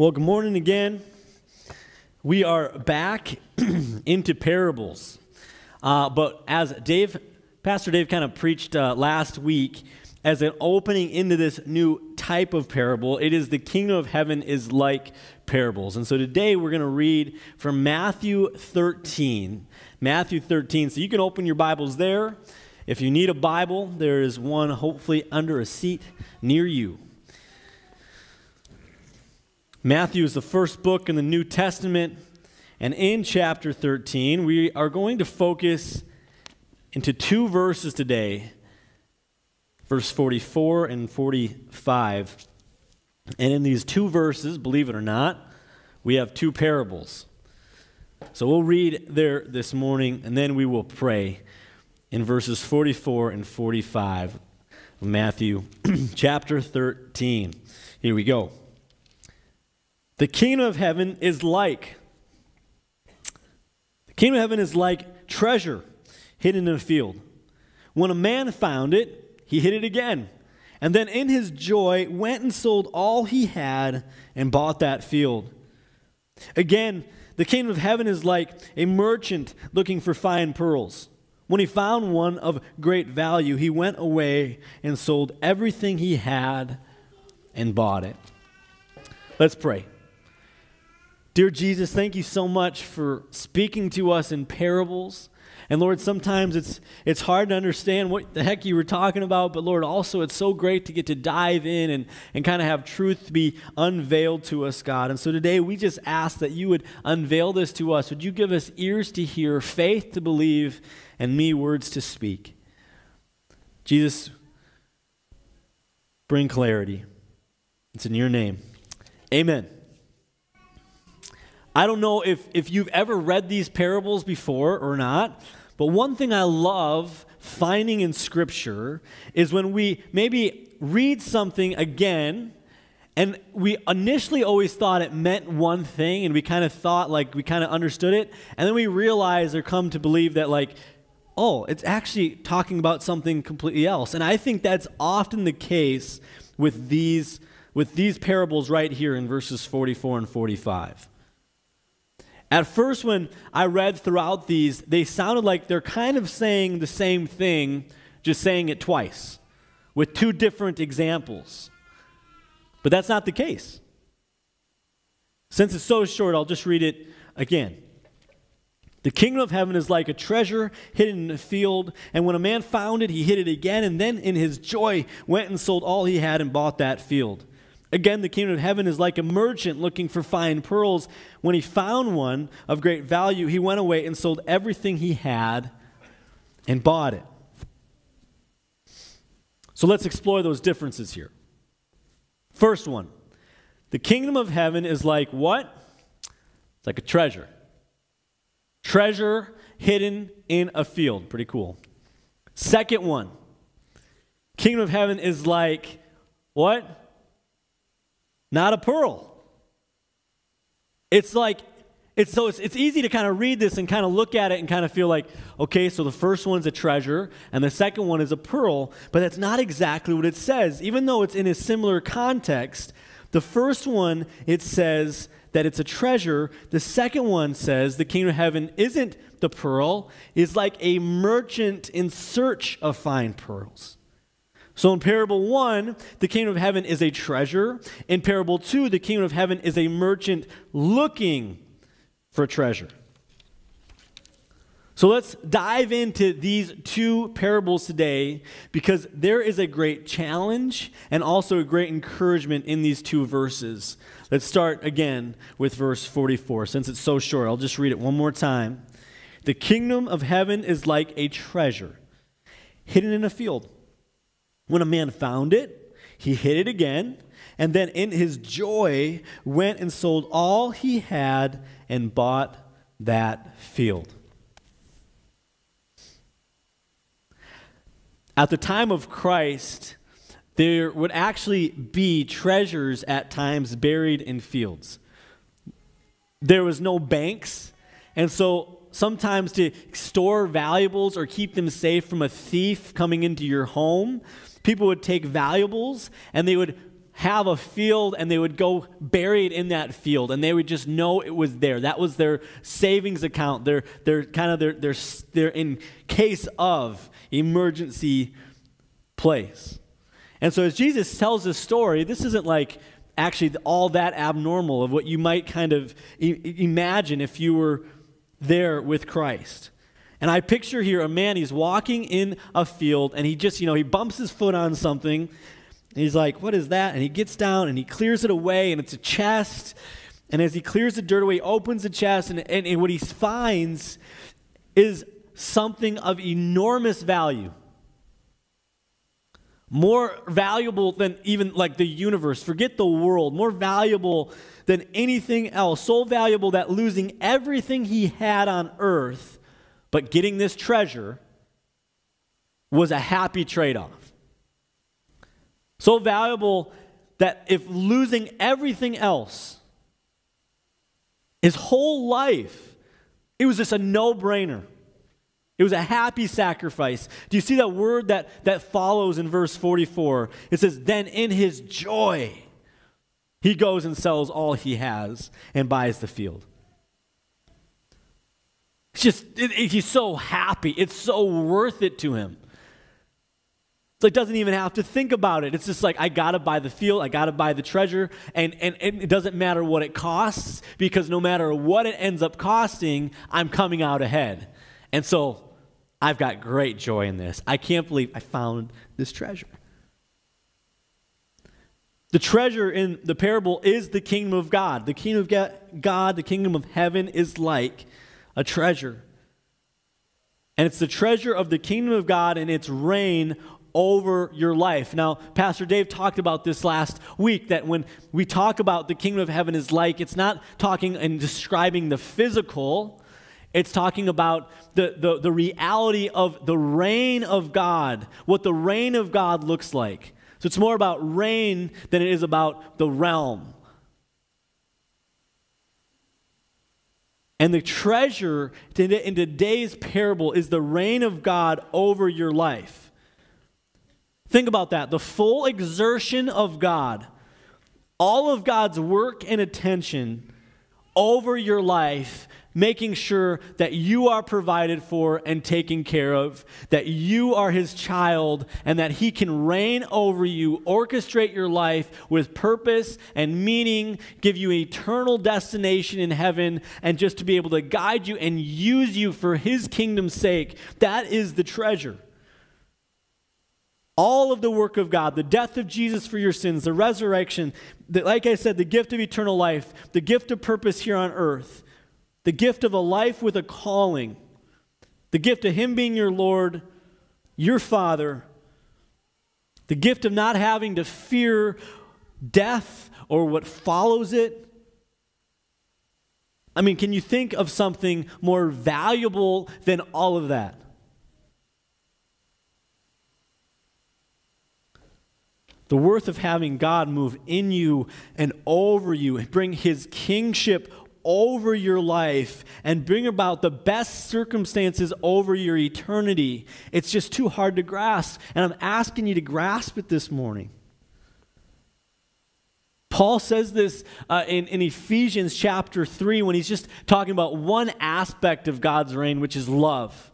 Well, good morning again. We are back into parables. Uh, but as Dave, Pastor Dave kind of preached uh, last week, as an opening into this new type of parable, it is the kingdom of heaven is like parables. And so today we're going to read from Matthew 13. Matthew 13. So you can open your Bibles there. If you need a Bible, there is one hopefully under a seat near you. Matthew is the first book in the New Testament, and in chapter 13, we are going to focus into two verses today verse 44 and 45. And in these two verses, believe it or not, we have two parables. So we'll read there this morning, and then we will pray in verses 44 and 45 of Matthew chapter 13. Here we go. The kingdom of heaven is like. The kingdom of heaven is like treasure hidden in a field. When a man found it, he hid it again. And then in his joy went and sold all he had and bought that field. Again, the kingdom of heaven is like a merchant looking for fine pearls. When he found one of great value, he went away and sold everything he had and bought it. Let's pray. Dear Jesus, thank you so much for speaking to us in parables. And Lord, sometimes it's it's hard to understand what the heck you were talking about, but Lord, also it's so great to get to dive in and, and kind of have truth be unveiled to us, God. And so today we just ask that you would unveil this to us. Would you give us ears to hear, faith to believe, and me words to speak? Jesus, bring clarity. It's in your name. Amen. I don't know if, if you've ever read these parables before or not, but one thing I love finding in Scripture is when we maybe read something again and we initially always thought it meant one thing and we kind of thought like we kind of understood it and then we realize or come to believe that like oh it's actually talking about something completely else. And i think that's often the case with these with these parables right here in verses 44 and 45 at first, when I read throughout these, they sounded like they're kind of saying the same thing, just saying it twice, with two different examples. But that's not the case. Since it's so short, I'll just read it again. The kingdom of heaven is like a treasure hidden in a field, and when a man found it, he hid it again, and then in his joy went and sold all he had and bought that field. Again, the kingdom of heaven is like a merchant looking for fine pearls. When he found one of great value, he went away and sold everything he had and bought it. So let's explore those differences here. First one the kingdom of heaven is like what? It's like a treasure. Treasure hidden in a field. Pretty cool. Second one kingdom of heaven is like what? Not a pearl. It's like, it's so it's, it's easy to kind of read this and kind of look at it and kind of feel like, okay, so the first one's a treasure and the second one is a pearl, but that's not exactly what it says. Even though it's in a similar context, the first one it says that it's a treasure. The second one says the kingdom of heaven isn't the pearl, it's like a merchant in search of fine pearls. So in parable one, the kingdom of heaven is a treasure. In parable two, the kingdom of heaven is a merchant looking for treasure. So let's dive into these two parables today because there is a great challenge and also a great encouragement in these two verses. Let's start again with verse 44. Since it's so short, I'll just read it one more time. The kingdom of heaven is like a treasure hidden in a field when a man found it, he hid it again, and then in his joy went and sold all he had and bought that field. At the time of Christ, there would actually be treasures at times buried in fields. There was no banks, and so sometimes to store valuables or keep them safe from a thief coming into your home, people would take valuables and they would have a field and they would go bury it in that field and they would just know it was there. That was their savings account, their, their kind of their, their, their in case of emergency place. And so as Jesus tells this story, this isn't like actually all that abnormal of what you might kind of imagine if you were there with Christ. And I picture here a man, he's walking in a field and he just, you know, he bumps his foot on something he's like, What is that? And he gets down and he clears it away, and it's a chest. And as he clears the dirt away, he opens the chest, and, and, and what he finds is something of enormous value. More valuable than even like the universe. Forget the world. More valuable than anything else. So valuable that losing everything he had on earth, but getting this treasure, was a happy trade off. So valuable that if losing everything else, his whole life, it was just a no brainer. It was a happy sacrifice. Do you see that word that, that follows in verse 44? It says, Then in his joy, he goes and sells all he has and buys the field. It's just, it, it, he's so happy. It's so worth it to him. So it doesn't even have to think about it. It's just like, I got to buy the field, I got to buy the treasure, and, and, and, it doesn't matter what it costs because no matter what it ends up costing, I'm coming out ahead. And so I've got great joy in this. I can't believe I found this treasure. The treasure in the parable is the kingdom of God. The kingdom of God, the kingdom of heaven, is like a treasure. And it's the treasure of the kingdom of God and its reign over your life. Now, Pastor Dave talked about this last week that when we talk about the kingdom of heaven is like, it's not talking and describing the physical, it's talking about the, the, the reality of the reign of God, what the reign of God looks like. So it's more about reign than it is about the realm. And the treasure in today's parable is the reign of God over your life. Think about that. The full exertion of God, all of God's work and attention over your life, making sure that you are provided for and taken care of, that you are His child, and that He can reign over you, orchestrate your life with purpose and meaning, give you eternal destination in heaven, and just to be able to guide you and use you for His kingdom's sake. That is the treasure all of the work of God, the death of Jesus for your sins, the resurrection, the, like I said, the gift of eternal life, the gift of purpose here on earth, the gift of a life with a calling, the gift of Him being your Lord, your Father, the gift of not having to fear death or what follows it. I mean, can you think of something more valuable than all of that? The worth of having God move in you and over you and bring his kingship over your life and bring about the best circumstances over your eternity. It's just too hard to grasp. And I'm asking you to grasp it this morning. Paul says this uh, in, in Ephesians chapter 3 when he's just talking about one aspect of God's reign, which is love.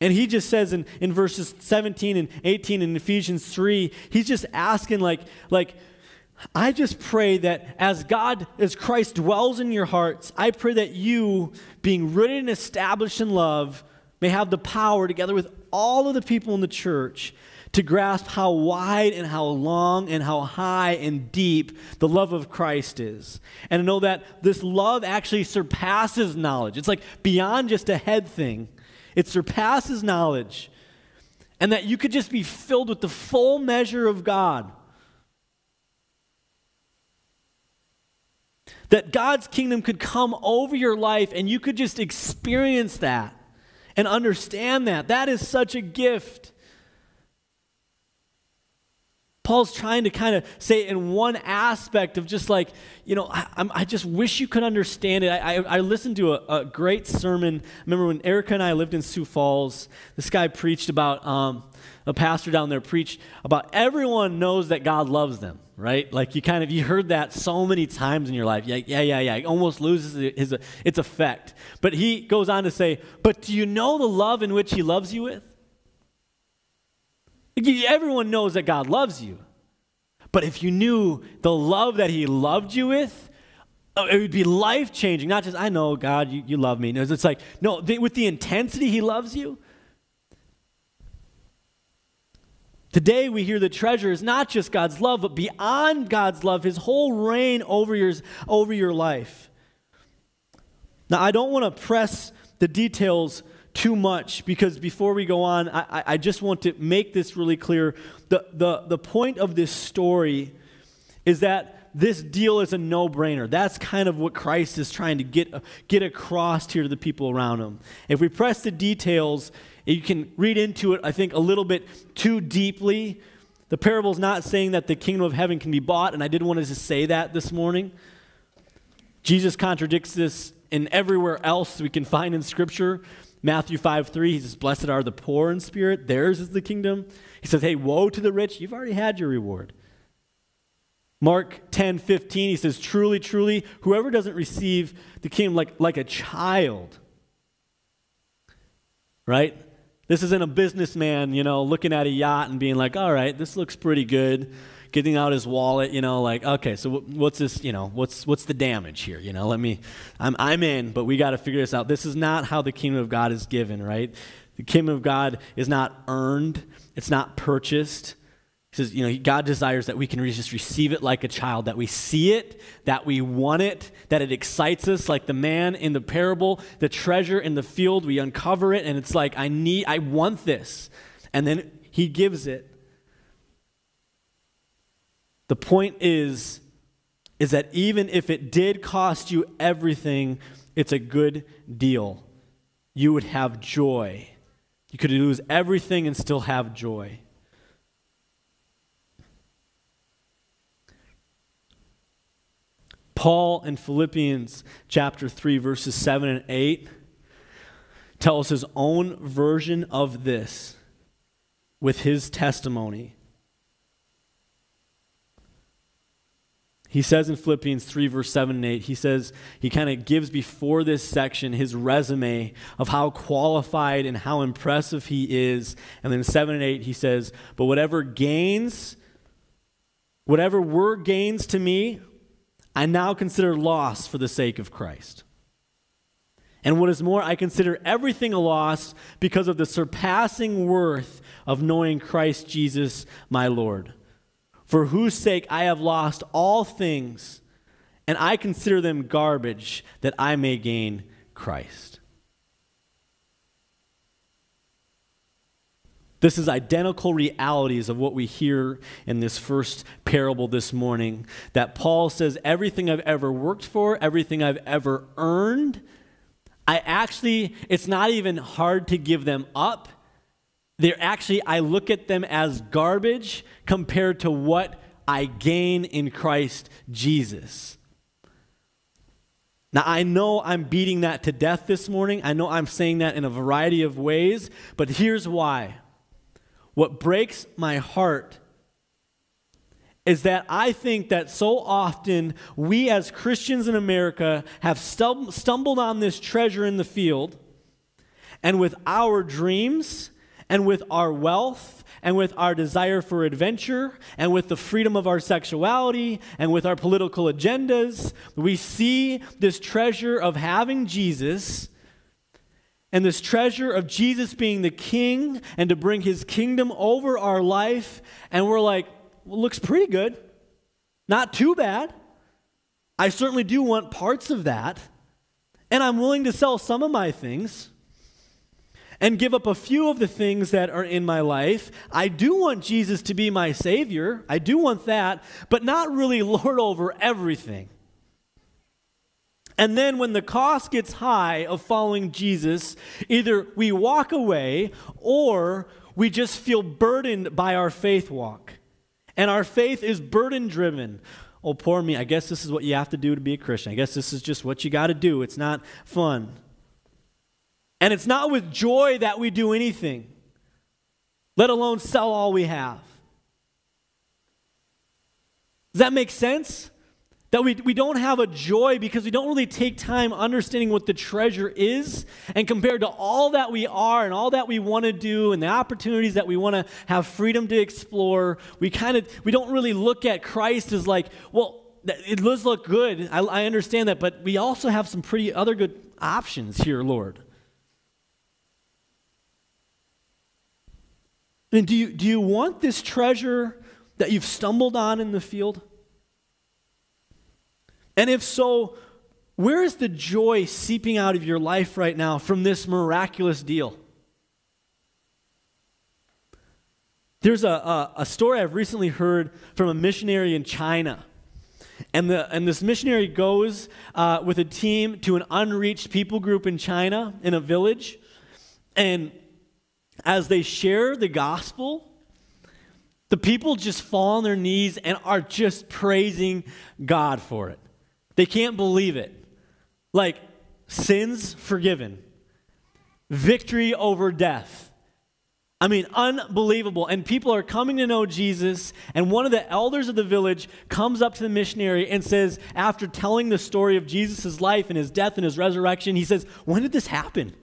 And he just says in, in verses 17 and 18 in Ephesians 3, he's just asking, like, like, I just pray that as God, as Christ dwells in your hearts, I pray that you, being rooted and established in love, may have the power, together with all of the people in the church, to grasp how wide and how long and how high and deep the love of Christ is. And to know that this love actually surpasses knowledge. It's like beyond just a head thing it surpasses knowledge, and that you could just be filled with the full measure of God. That God's kingdom could come over your life and you could just experience that and understand that. That is such a gift. Paul's trying to kind of say in one aspect of just like, you know, I, I just wish you could understand it. I, I, I listened to a, a, great sermon. I remember when Erica and I lived in Sioux Falls, this guy preached about, um, a pastor down there preached about everyone knows that God loves them, right? Like you kind of, you heard that so many times in your life. Yeah, yeah, yeah, yeah. It almost loses his, its effect. But he goes on to say, but do you know the love in which he loves you with? Everyone knows that God loves you. But if you knew the love that He loved you with, uh, it would be life changing. Not just, I know, God, you, you love me. It's like, no, with the intensity He loves you. Today we hear the treasure is not just God's love, but beyond God's love, His whole reign over your, over your life. Now, I don't want to press the details too much because before we go on, I, I just want to make this really clear. The, the, the point of this story is that this deal is a no brainer. That's kind of what Christ is trying to get, get across here to the people around him. If we press the details, you can read into it, I think, a little bit too deeply. The parable is not saying that the kingdom of heaven can be bought, and I did want to say that this morning. Jesus contradicts this in everywhere else we can find in Scripture. Matthew 5 3, he says, Blessed are the poor in spirit, theirs is the kingdom. He says, Hey, woe to the rich, you've already had your reward. Mark 10 15, he says, Truly, truly, whoever doesn't receive the kingdom like, like a child, right? This isn't a businessman, you know, looking at a yacht and being like, all right, this looks pretty good getting out his wallet, you know, like, okay, so what's this, you know, what's, what's the damage here? You know, let me, I'm, I'm in, but we got to figure this out. This is not how the kingdom of God is given, right? The kingdom of God is not earned, it's not purchased. He says, you know, God desires that we can just receive it like a child, that we see it, that we want it, that it excites us, like the man in the parable, the treasure in the field, we uncover it, and it's like, I need, I want this. And then he gives it. The point is is that even if it did cost you everything, it's a good deal. You would have joy. You could lose everything and still have joy. Paul in Philippians chapter 3, verses 7 and 8 tells his own version of this with his testimony. He says in Philippians 3, verse 7 and 8, he says, he kind of gives before this section his resume of how qualified and how impressive he is. And then 7 and 8, he says, But whatever gains, whatever were gains to me, I now consider loss for the sake of Christ. And what is more, I consider everything a loss because of the surpassing worth of knowing Christ Jesus, my Lord for whose sake I have lost all things, and I consider them garbage that I may gain Christ. This is identical realities of what we hear in this first parable this morning. That Paul says, Everything I've ever worked for, everything I've ever earned, I actually, it's not even hard to give them up they're actually, I look at them as garbage compared to what I gain in Christ Jesus. Now, I know I'm beating that to death this morning. I know I'm saying that in a variety of ways, but here's why. What breaks my heart is that I think that so often we as Christians in America have stumbled on this treasure in the field, and with our dreams, and with our wealth and with our desire for adventure and with the freedom of our sexuality and with our political agendas, we see this treasure of having Jesus and this treasure of Jesus being the king and to bring his kingdom over our life. And we're like, well, looks pretty good. Not too bad. I certainly do want parts of that. And I'm willing to sell some of my things and give up a few of the things that are in my life. I do want Jesus to be my Savior. I do want that, but not really lord over everything. And then when the cost gets high of following Jesus, either we walk away or we just feel burdened by our faith walk. And our faith is burden driven. Oh, poor me. I guess this is what you have to do to be a Christian. I guess this is just what you got to do. It's not fun. And it's not with joy that we do anything, let alone sell all we have. Does that make sense? That we, we don't have a joy because we don't really take time understanding what the treasure is. And compared to all that we are and all that we want to do and the opportunities that we want to have freedom to explore, we kind of we don't really look at Christ as like, well, it does look good. I, I understand that, but we also have some pretty other good options here, Lord. And do you, do you want this treasure that you've stumbled on in the field? And if so, where is the joy seeping out of your life right now from this miraculous deal? There's a, a, a, story I've recently heard from a missionary in China. And, the, and this missionary goes uh, with a team to an unreached people group in China, in a village. And as they share the gospel, the people just fall on their knees and are just praising God for it. They can't believe it. Like, sins forgiven, victory over death. I mean, unbelievable. And people are coming to know Jesus. And one of the elders of the village comes up to the missionary and says, after telling the story of Jesus' life and his death and his resurrection, he says, When did this happen?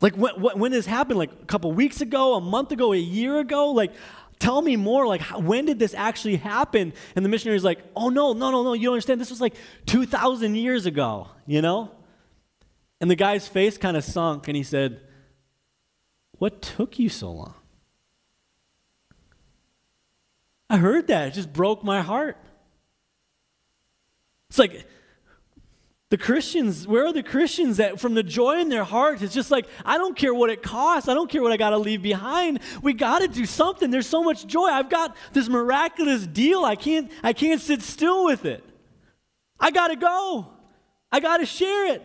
Like, when, when this happened? Like a couple weeks ago, a month ago, a year ago? Like, tell me more. Like, how, when did this actually happen? And the missionary's like, oh, no, no, no, no, you don't understand. This was like 2,000 years ago, you know? And the guy's face kind of sunk and he said, What took you so long? I heard that. It just broke my heart. It's like, the Christians, where are the Christians that from the joy in their heart, it's just like, I don't care what it costs. I don't care what I got to leave behind. We got to do something. There's so much joy. I've got this miraculous deal. I can't, I can't sit still with it. I got to go. I got to share it.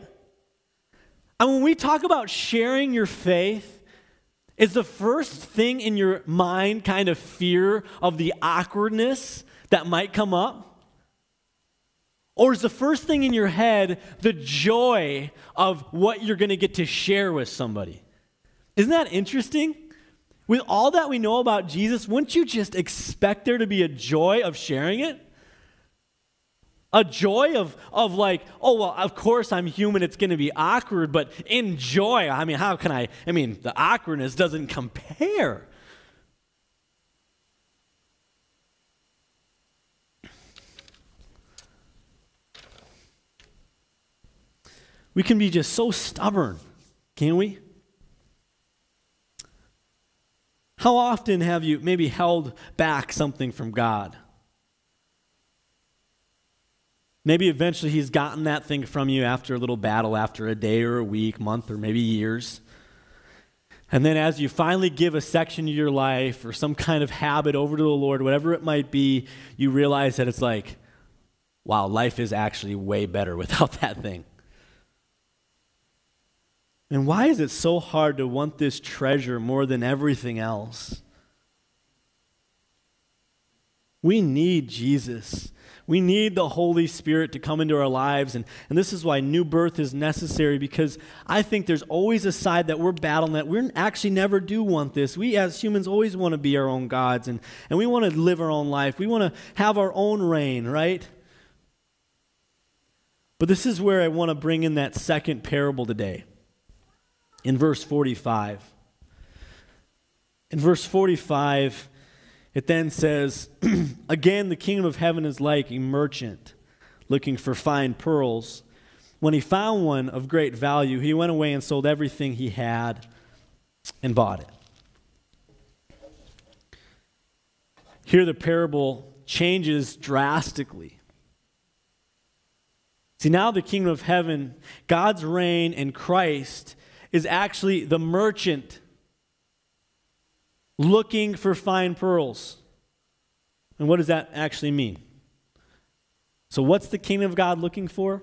And when we talk about sharing your faith, is the first thing in your mind kind of fear of the awkwardness that might come up? Or is the first thing in your head the joy of what you're going to get to share with somebody? Isn't that interesting? With all that we know about Jesus, wouldn't you just expect there to be a joy of sharing it? A joy of, of like, oh, well, of course I'm human, it's going to be awkward, but enjoy. I mean, how can I? I mean, the awkwardness doesn't compare We can be just so stubborn, can't we? How often have you maybe held back something from God? Maybe eventually He's gotten that thing from you after a little battle, after a day or a week, month, or maybe years. And then as you finally give a section of your life or some kind of habit over to the Lord, whatever it might be, you realize that it's like, wow, life is actually way better without that thing. And why is it so hard to want this treasure more than everything else? We need Jesus. We need the Holy Spirit to come into our lives. And, and this is why new birth is necessary because I think there's always a side that we're battling that we actually never do want this. We as humans always want to be our own gods and, and we want to live our own life. We want to have our own reign, right? But this is where I want to bring in that second parable today in verse 45. In verse 45, it then says, Again, the kingdom of heaven is like a merchant looking for fine pearls. When he found one of great value, he went away and sold everything he had and bought it. Here, the parable changes drastically. See, now the kingdom of heaven, God's reign in Christ is actually the merchant looking for fine pearls. And what does that actually mean? So, what's the kingdom of God looking for?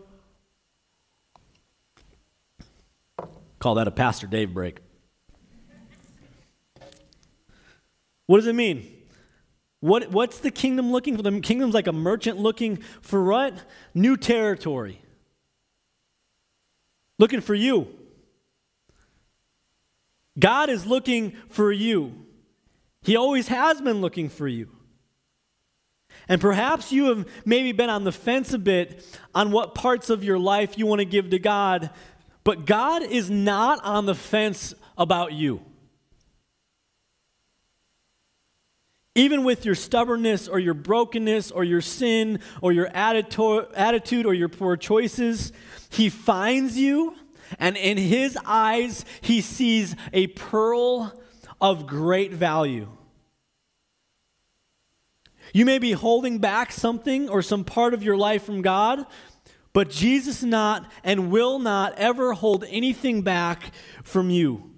Call that a Pastor Dave break. What does it mean? What, what's the kingdom looking for? The kingdom's like a merchant looking for what? New territory. Looking for you. God is looking for you. He always has been looking for you. And perhaps you have maybe been on the fence a bit on what parts of your life you want to give to God, but God is not on the fence about you. Even with your stubbornness or your brokenness or your sin or your attitude or your poor choices, He finds you, and in His eyes, He sees a pearl of great value. You may be holding back something or some part of your life from God, but Jesus not and will not ever hold anything back from you.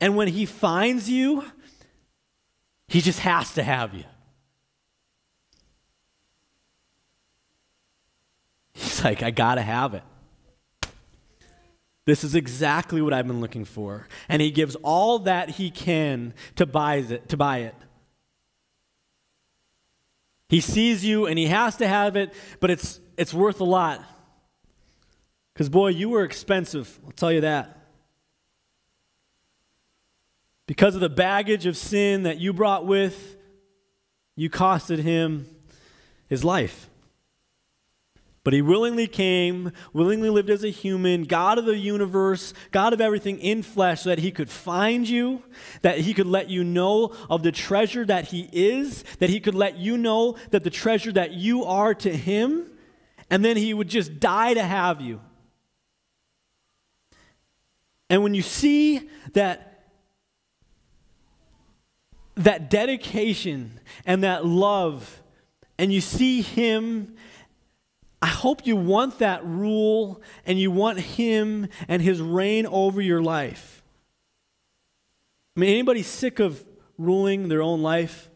And when He finds you, he just has to have you. He's like, I got to have it. This is exactly what I've been looking for. And he gives all that he can to buy it, to buy it. He sees you and he has to have it, but it's it's worth a lot. Cuz boy, you were expensive. I'll tell you that. Because of the baggage of sin that you brought with, you costed him his life. But he willingly came, willingly lived as a human, God of the universe, God of everything in flesh, so that he could find you, that he could let you know of the treasure that he is, that he could let you know that the treasure that you are to him, and then he would just die to have you. And when you see that that dedication and that love, and you see Him, I hope you want that rule and you want Him and His reign over your life. I mean, anybody sick of ruling their own life?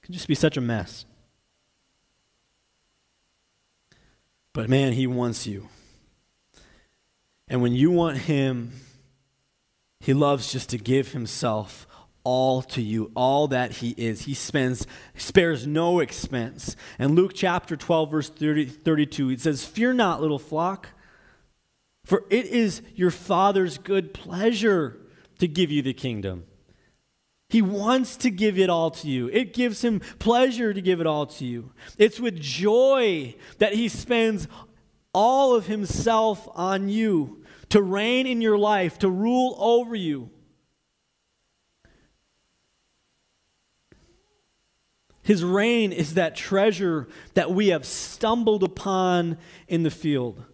It can just be such a mess. But man, He wants you. And when you want Him, He loves just to give Himself all to you, all that he is. He spends, spares no expense. And Luke chapter 12, verse 30, 32, it says, Fear not, little flock, for it is your Father's good pleasure to give you the kingdom. He wants to give it all to you. It gives him pleasure to give it all to you. It's with joy that he spends all of himself on you to reign in your life, to rule over you. His reign is that treasure that we have stumbled upon in the field.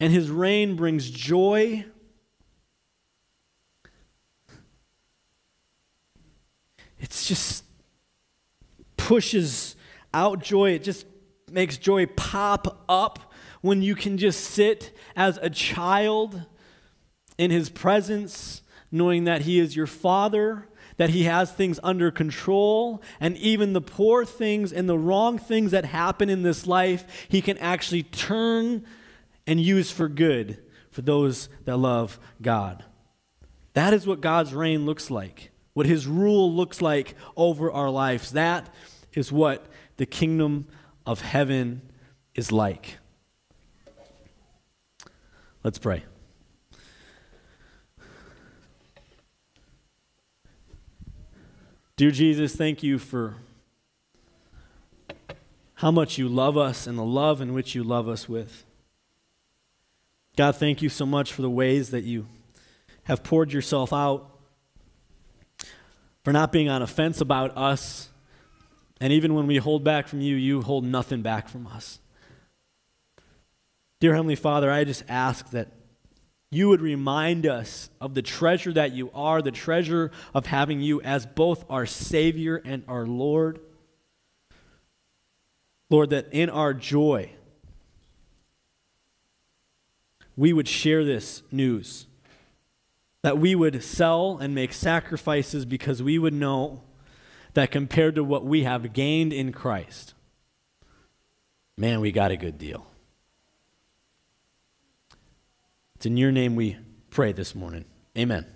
And his reign brings joy. It's just pushes out joy. It just makes joy pop up when you can just sit as a child in his presence, knowing that he is your father that He has things under control, and even the poor things and the wrong things that happen in this life, He can actually turn and use for good for those that love God. That is what God's reign looks like, what His rule looks like over our lives. That is what the kingdom of heaven is like. Let's pray. Dear Jesus, thank you for how much you love us and the love in which you love us with. God, thank you so much for the ways that you have poured yourself out, for not being on offense about us. And even when we hold back from you, you hold nothing back from us. Dear Heavenly Father, I just ask that you would remind us of the treasure that you are, the treasure of having you as both our Savior and our Lord. Lord, that in our joy, we would share this news. That we would sell and make sacrifices because we would know that compared to what we have gained in Christ, man, we got a good deal. It's in your name we pray this morning. Amen.